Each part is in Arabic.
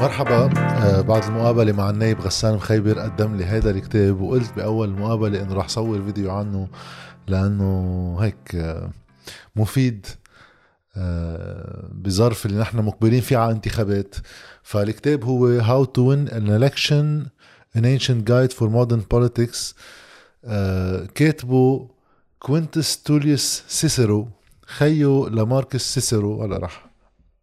مرحبا. آه، بعد المقابلة مع النايب غسان مخيبر قدم لي هيدا الكتاب وقلت بأول مقابلة إنه رح صور فيديو عنه لأنه هيك آه، مفيد آه، بظرف اللي نحن مقبلين فيه على انتخابات. فالكتاب هو How to Win an Election An Ancient Guide for Modern Politics. كاتبه كوينتس توليوس سيسيرو خيو لماركس سيسيرو. هلا رح.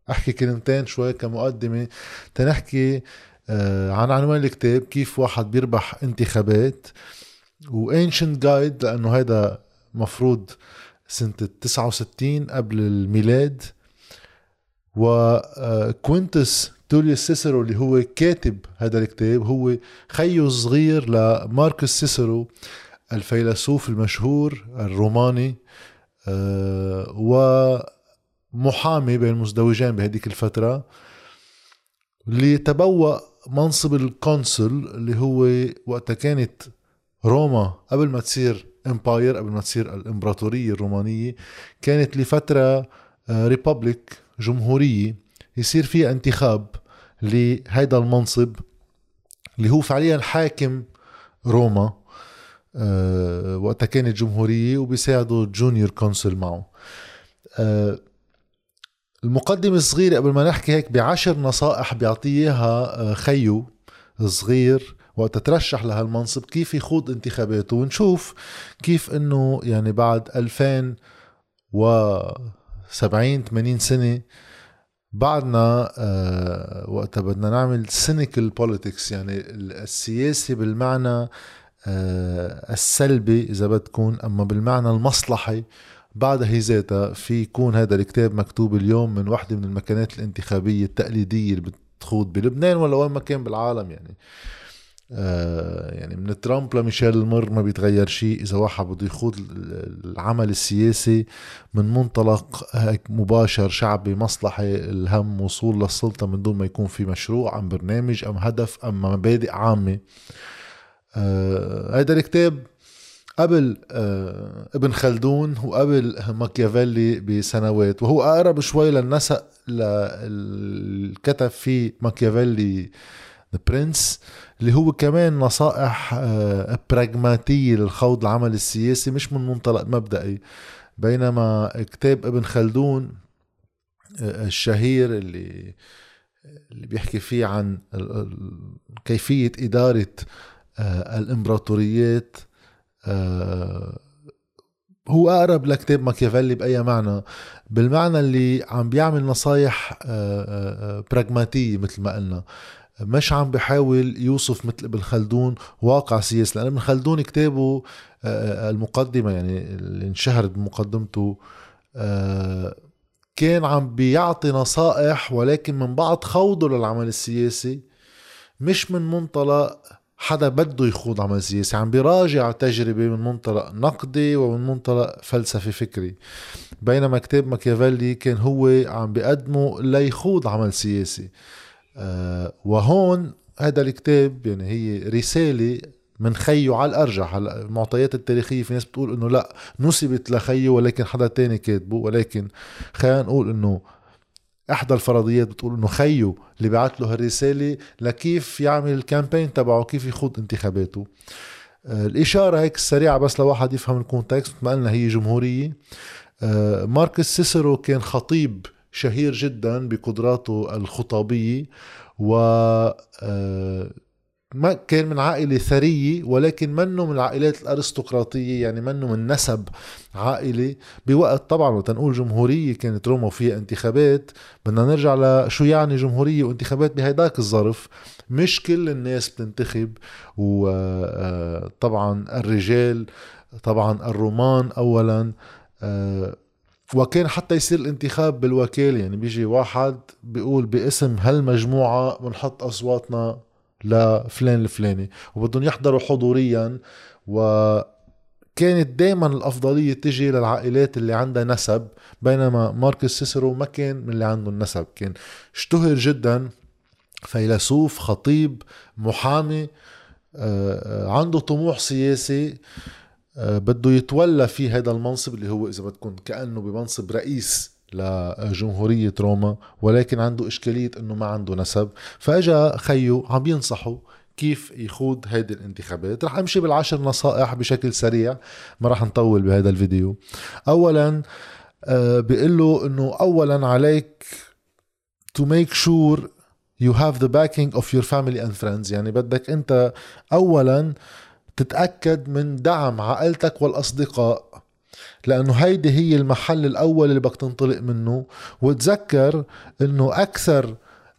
احكي كلمتين شوي كمقدمة تنحكي آه، عن عنوان الكتاب كيف واحد بيربح انتخابات. و Ancient Guide لأنه هذا مفروض سنة 69 قبل الميلاد. وكوينتس توليوس سيسرو اللي هو كاتب هذا الكتاب هو خيو صغير لماركس سيسرو الفيلسوف المشهور الروماني. آه، ومحامي بين المزدوجين بهذيك الفترة اللي تبوأ منصب الكونسل اللي هو وقتها كانت روما قبل ما تصير إمباير قبل ما تصير الإمبراطورية الرومانية كانت لفترة آه، جمهورية يصير فيها انتخاب لهيدا المنصب اللي هو فعليا حاكم روما أه وقتها كانت جمهورية وبيساعدوا junior consul معه. أه المقدمة الصغيرة قبل ما نحكي هيك بعشر نصائح بيعطيه إياها آه، خيو صغير وقت ترشح لهالمنصب كيف يخوض انتخاباته. ونشوف كيف إنه يعني بعد 2070 80 سنة بعدنا آه وقتها بدنا نعمل cynical politics يعني السياسي بالمعنى آه السلبي إذا بدكم أما بالمعنى المصلحي. بعدها ذاتها في يكون هذا الكتاب مكتوب اليوم من وحده من المكانات الانتخابية التقليدية اللي بتخوض بلبنان ولا وين ما كان بالعالم يعني. آه يعني من ترامب لميشيل المر ما بيتغير شيء. إذا واحد بده يخوض العمل السياسي من منطلق هيك مباشر شعبي مصلحي الهم وصول للسلطة من دون ما يكون في مشروع أم برنامج أم هدف أم مبادئ عامة. آه هذا الكتاب قبل آه ابن خلدون وقبل ماكيافيلي بسنوات وهو أقرب شوي للنسق الكتب فيه ماكيافيلي برنس اللي هو كمان نصائح آه، براغماتية للخوض العمل السياسي مش من منطلق مبدئي. بينما كتاب ابن خلدون آه، الشهير اللي اللي بيحكي فيه عن كيفية إدارة آه، الإمبراطوريات هو أقرب لكتاب ماكيافيلي بأي معنى بالمعنى اللي عم بيعمل نصايح براغماتية مثل ما قلنا. مش عم بحاول يوصف مثل ابن خلدون واقع سياسي لأن ابن خلدون كتابه آه، آه، المقدمة يعني اللي انشهرت بمقدمته آه، كان عم بيعطي نصائح ولكن من بعد خوضه للعمل السياسي مش من منطلق حدا بده يخوض عمل سياسي. عم بيراجع تجربة من منطلق نقدي ومن منطلق فلسفي فكري. بينما كتاب ماكيافيلي كان هو عم بيقدمه ليخوض عمل سياسي. آه، وهون هذا الكتاب يعني هي رسالة من خيو على الأرجح. هلا المعطيات التاريخية في ناس بتقول إنه لا نسبت لخيو ولكن حدا تاني كاتبه. ولكن خلينا نقول إنه احدى الفرضيات بتقول إنه خيو اللي بعت له هالرسالة لكيف يعمل ال campaign تبعه كيف يخوض انتخاباته. آه، الإشارة هيك السريعه بس لواحد يفهم ال context ما قلنا هي جمهورية. آه، ماركس سيسرو كان خطيب شهير جدا بقدراته الخطابية و آه، ما كان من عائلة ثرية ولكن منه من العائلات الأرستقراطية يعني منه من نسب عائلة بوقت طبعا وتنقول جمهورية كانت روما فيها انتخابات. بدنا نرجع لشو يعني جمهورية وانتخابات بهيداك الظرف. مش كل الناس بتنتخب وطبعا آه، الرجال طبعا الرومان أولا آه، وكان حتى يصير الانتخاب بالوكالة. يعني بيجي واحد بيقول باسم هالمجموعة بنحط أصواتنا لفلان الفلاني وبدهم يحضروا حضوريا وكانت دائما الأفضلية تجي للعائلات اللي عندها نسب بينما ماركس سيسرو ما كان من اللي عندهم نسب كان اشتهر جدا فيلسوف خطيب محامي آه، آه، عنده طموح سياسي آه، بده يتولى في هذا المنصب اللي هو إذا بدكم كأنه بمنصب رئيس لجمهورية روما ولكن عنده إشكالية أنه ما عنده نسب. فأجا خيو عم ينصحه كيف يخوض هيدي الانتخابات. رح أمشي بالعشر نصائح بشكل سريع ما رح نطول بهذا الفيديو. اولا آه، بيقول له إنه اولا عليك to make sure you have the backing of your family and friends. يعني بدك أنت اولا تتأكد من دعم عائلتك والأصدقاء. لأنه هيدي هي المحل الأول اللي بدك تنطلق منه. وتذكر إنه أكثر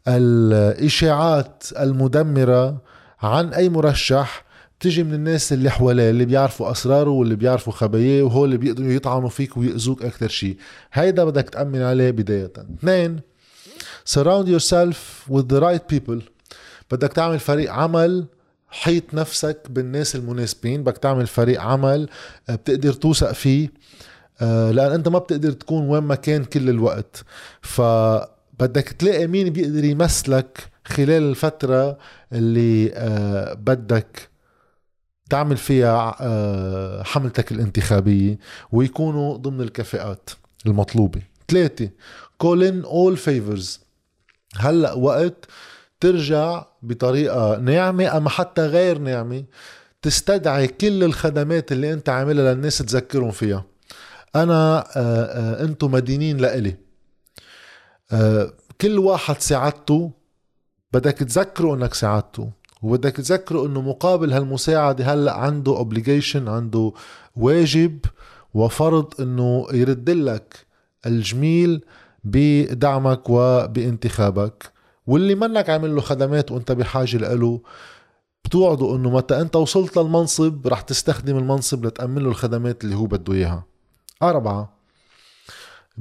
الإشاعات المدمرة عن أي مرشح بتجي من الناس اللي حواليه اللي بيعرفوا أسراره واللي بيعرفوا خباياه وهو اللي بيقدروا يطعنوا فيك ويأذوك أكثر شيء هيدا بدك تأمن عليه بداية. اثنين surround yourself with the right people. بدك تعمل فريق عمل حيط نفسك بالناس المناسبين بدك تعمل فريق عمل آه، بتقدر توثق فيه آه، لأن أنت ما بتقدر تكون وين ما كان كل الوقت. فبدك تلاقي مين بيقدر يمثلك خلال الفترة اللي آه، بدك تعمل فيها حملتك الانتخابية ويكونوا ضمن الكفاءات المطلوبة. ثلاثة in all favors. هلأ وقت ترجع بطريقة ناعمة أما حتى غير ناعمة تستدعي كل الخدمات اللي أنت عاملها للناس تذكرهم فيها. أنا آه، آه، أنتم مدينين لإلي. آه، كل واحد ساعدته بدك تذكره إنك ساعدته وبدك تذكره إنه مقابل هالمساعدة هلأ عنده اوبليجيشن عنده واجب وفرض إنه يرد لك الجميل بدعمك وبانتخابك. واللي منك عامل له خدمات وانت بحاجة له بتوعده انه متى انت وصلت للمنصب رح تستخدم المنصب لتأمن له الخدمات اللي هو بده اياها. أربعة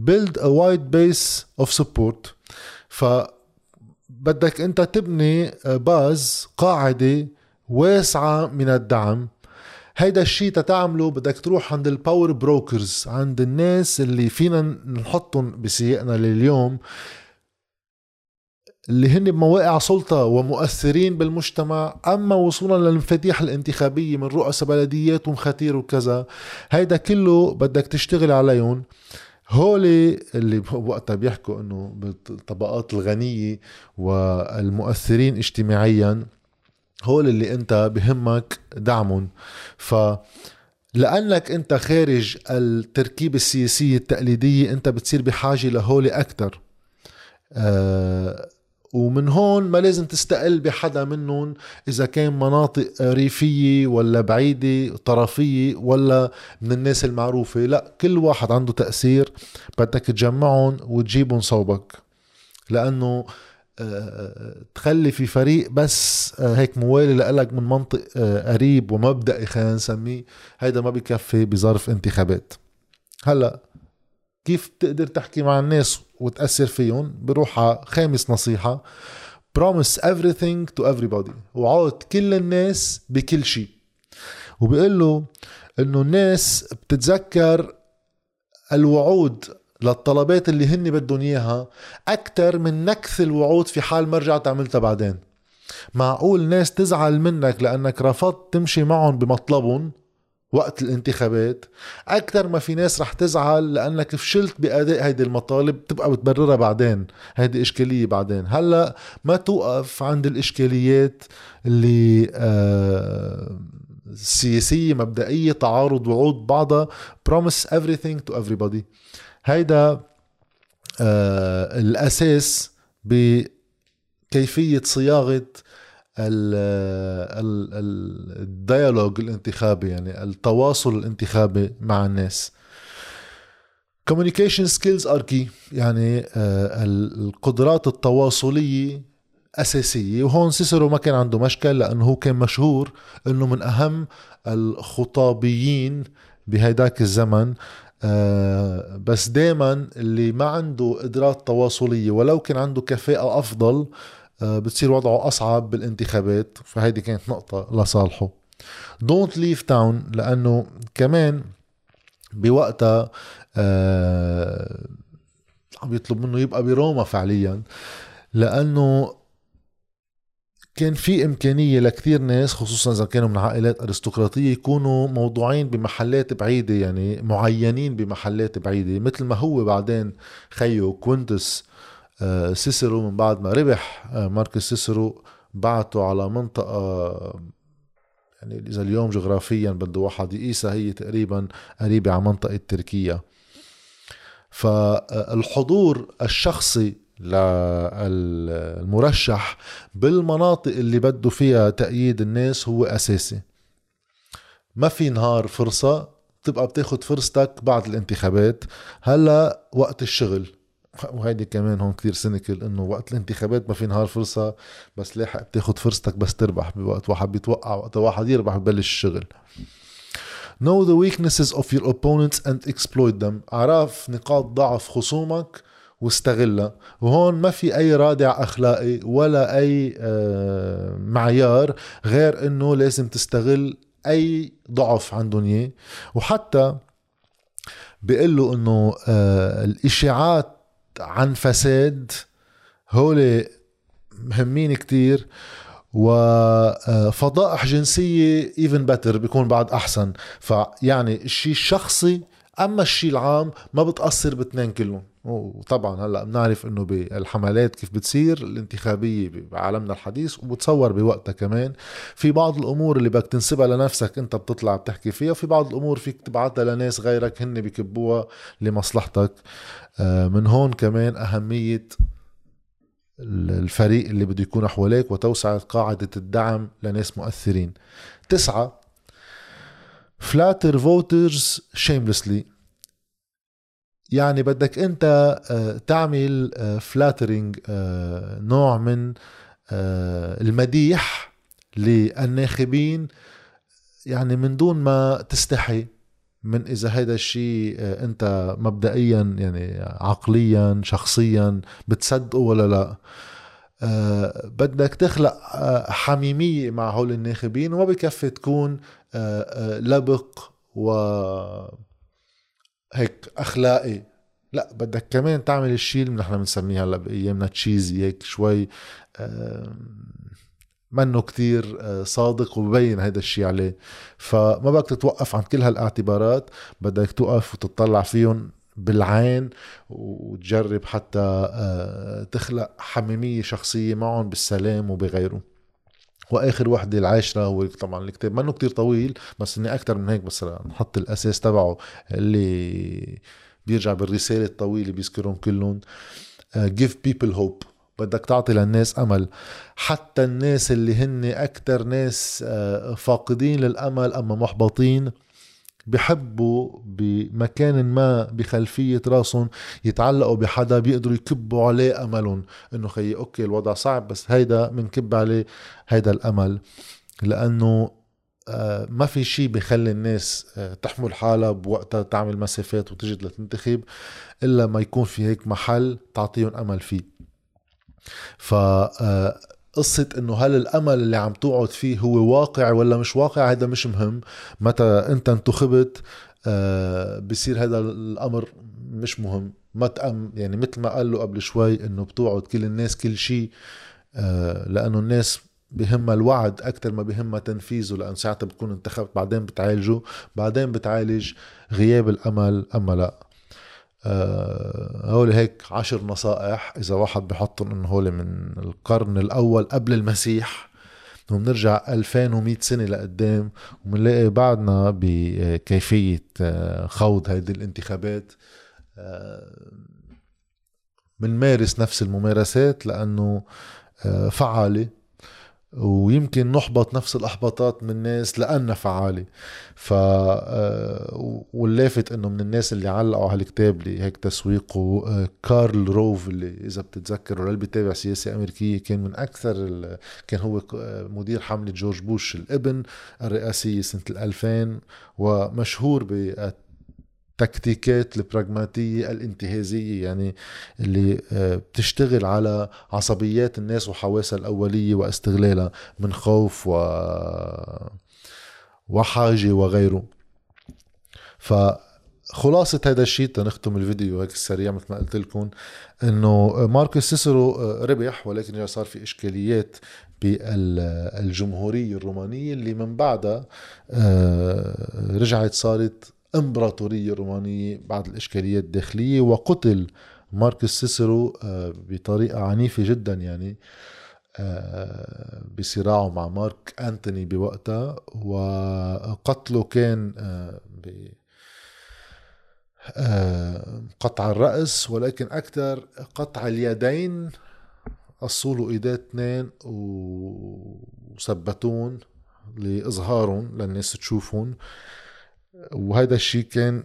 build a wide base of support. ف بدك انت تبني base قاعدة واسعة من الدعم. هيدا الشيء تتعمله بدك تروح عند ال power brokers عند الناس اللي فينا نحطهم بسياقنا لليوم. اللي هن بمواقع سلطة ومؤثرين بالمجتمع أما وصولا للمفاتيح الانتخابية من رؤساء بلديات ومخاتير وكذا هيدا كله بدك تشتغل عليهم هولي اللي وقتها بيحكوا إنه بالطبقات الغنية والمؤثرين اجتماعيا هول اللي أنت بهمك دعمهم ف لأنك أنت خارج التركيبة السياسية التقليدية أنت بتصير بحاجة لهولي أكثر آه ومن هون ما لازم تستقل بحدا منهم إذا كان مناطق ريفية ولا بعيدة طرفية ولا من الناس المعروفة. لا كل واحد عنده تأثير. بدك تجمعهم وتجيبهم صوبك. لأنه آه، تخلي في فريق بس آه، هيك موالي لك من منطق آه، قريب ومبدئي خلينا نسميه هيدا ما بكفي بظرف انتخابات. هلا كيف تقدر تحكي مع الناس وتأثر فيهم؟ بروح خامس نصيحة. Promise everything to everybody. وعود كل الناس بكل شيء. وبيقول له إنه الناس بتتذكر الوعود للطلبات اللي هن بدهم إياها أكثر من نكث الوعود في حال ما رجعت عملتها بعدين. معقول ناس تزعل منك لأنك رفضت تمشي معهم بمطلبهم؟ وقت الانتخابات أكثر ما في ناس رح تزعل لأنك فشلت بأداء هيدي المطالب تبقى بتبررها بعدين هيدي إشكالية بعدين. هلأ ما توقف عند الإشكاليات اللي آه سياسية مبدئية تعارض وعود بعضها promise everything to everybody. هيدا آه الأساس بكيفية صياغة الديالوج الانتخابي يعني التواصل الانتخابي مع الناس. Communication skills are key يعني آه، القدرات التواصلية أساسية. وهون سيسرو ما كان عنده مشكل لأنه هو كان مشهور أنه من أهم الخطابيين بهيداك الزمن آه، بس دايما اللي ما عنده قدرات تواصلية ولو كان عنده كفاءة أفضل بتصير وضعه أصعب بالانتخابات فهيدي كانت نقطة لصالحه. don't leave town لأنه كمان بوقتها آه عم يطلب منه يبقى بروما فعليا لأنه كان في إمكانية لكثير ناس خصوصا إذا كانوا من عائلات أرستقراطية يكونوا موضوعين بمحلات بعيدة يعني معينين بمحلات بعيدة مثل ما هو بعدين خيو كوينتس آه، سيسرو من بعد ما ربح آه، ماركس سيسرو بعته على منطقة يعني إذا اليوم جغرافيا بده واحد يقيسها هي تقريبا قريبة على منطقة تركيا. فالحضور الشخصي للمرشح بالمناطق اللي بده فيها تأييد الناس هو أساسي. ما في نهار فرصة تبقى بتاخد فرصتك بعد الانتخابات. هلا وقت الشغل. وهيدي كمان هون كثير سينيكل إنه وقت الانتخابات ما في نهار فرصة بس لاحق بتاخد فرصتك بس تربح بوقت واحد بيتوقع وقت واحد يربح ببلش الشغل. Know the weaknesses of your opponents and exploit them. اعرف نقاط ضعف خصومك واستغلها. وهون ما في أي رادع أخلاقي ولا أي آه، معيار غير إنه لازم تستغل أي ضعف عندهم إياه. وحتى بيقول له إنه آه، الإشاعات عن فساد هول مهمين كتير وفضائح جنسية even better بيكون بعد أحسن. فيعني الشيء الشخصي أما الشيء العام ما بتأثر باثنين كلهم. وطبعا هلأ بنعرف إنه بالحملات كيف بتصير الانتخابية بعالمنا الحديث وبتصور بوقتها كمان. في بعض الأمور اللي بدك تنسبها لنفسك أنت بتطلع بتحكي فيها وفي بعض الأمور فيك تبعتها لناس غيرك هن بكبوها لمصلحتك. آه، من هون كمان أهمية الفريق اللي بده يكون حواليك وتوسعة قاعدة الدعم لناس مؤثرين. تسعة flatter voters shamelessly يعني بدك انت آه، تعمل flattering آه، آه، نوع من المديح للناخبين يعني من دون ما تستحي من إذا هذا الشيء انت مبدئيا يعني عقليا شخصيا بتصدقه ولا لا. بدك تخلق حميمية مع هول الناخبين وما بكفي تكون لبق و هيك أخلاقي. لا بدك كمان تعمل الشيء اللي نحن بنسميه هلأ بأيامنا تشيزي هيك شوي منه كتير آه، صادق وببين هذا الشيء عليه. فما بدك تتوقف عن كل هالاعتبارات بدك توقف وتطلع فيهم بالعين وتجرب حتى آه، تخلق حميمية شخصية معهم بالسلام وبغيره وآخر وحدة العاشرة هو طبعا الكتاب منه كتير طويل بس إني أكثر من هيك بس نحط الأساس تبعه اللي بيرجع بالرسالة الطويلة بيذكرهم كلهم. uh, give people hope. بدك تعطي للناس أمل. حتى الناس اللي هن أكثر ناس uh, فاقدين للأمل أما محبطين بحبوا بمكان ما بخلفية راسهم يتعلقوا بحدا بيقدروا يكبوا عليه أملهم. إنه خيي أوكي الوضع صعب بس هيدا منكب عليه هيدا الأمل. لأنه آه، ما في شيء بخلي الناس آه، تحمل حالها بوقتها تعمل مسافات وتجد لتنتخب إلا ما يكون في هيك محل تعطيهم أمل فيه. ف آه، قصة إنه هل الأمل اللي عم توعد فيه هو واقع ولا مش واقع؟ هذا مش مهم. متى أنت انتخبت آه بصير هذا الأمر مش مهم. ما تأم يعني مثل ما قال له قبل شوي إنه بتوعد كل الناس كل شيء آه لأنه الناس بهمها الوعد أكثر ما بهمها تنفيذه لأن ساعتها بتكون انتخبت بعدين بتعالجه بعدين بتعالج غياب الأمل أما لا. هول هيك عشر نصائح إذا واحد بحطهم إنه هول من القرن الأول قبل المسيح. وبنرجع 2100 سنة لقدام وبنلاقي بعدنا بكيفية آه، خوض هيدي الانتخابات. بنمارس نفس الممارسات لأنه آه، فعالة. ويمكن نحبط نفس الأحباطات من الناس لأنها فعالة. ف آه، واللافت إنه من الناس اللي علقوا على الكتاب اللي هيك تسويقه آه، كارل روف اللي إذا بتتذكروا اللي بيتابع سياسه أمريكية كان من أكثر ال... كان هو مدير حملة جورج بوش الإبن الرئاسية سنة 2000 ومشهور ب التكتيكات البراغماتية الانتهازية يعني اللي آه، بتشتغل على عصبيات الناس وحواسها الأولية واستغلالها من خوف و وحاجة وغيره. ف خلاصة هذا الشيء تنختم الفيديو هيك سريع مثل ما قلت لكم إنه ماركوس سيسرو ربح ولكن صار في إشكاليات بالجمهورية الرومانية اللي من بعدها آه، رجعت صارت إمبراطورية رومانية بعد الإشكاليات الداخلية وقتل ماركوس سيسرو آه، بطريقة عنيفة جدا يعني آه، بصراعه مع مارك أنتوني بوقتها وقتله كان ب قطع الرأس ولكن أكثر قطع اليدين قصوا إيديه اثنين وثبتون لإظهارهم للناس تشوفهم. وهذا الشيء كان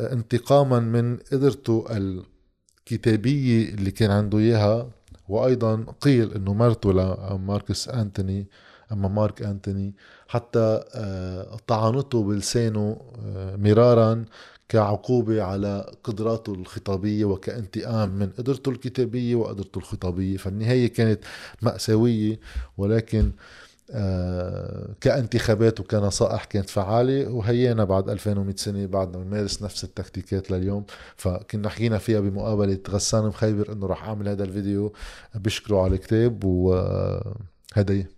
انتقاما من قدرته الكتابية اللي كان عنده إياها وأيضا قيل أنه مرته لماركس أنتوني أما مارك أنتوني حتى آه، طعنته بلسانه آه، مرارا كعقوبة على قدراته الخطابية وكانتقام من قدرته الكتابية وقدرته الخطابية. فالنهاية كانت مأساوية ولكن آه، كانتخابات وكنصائح كانت فعالة وهينا بعد 2100 سنة بعدنا بنمارس نفس التكتيكات لليوم. فكنا حكينا فيها بمقابلة غسان مخيبر إنه رح أعمل هذا الفيديو. بشكره على الكتاب وهدية.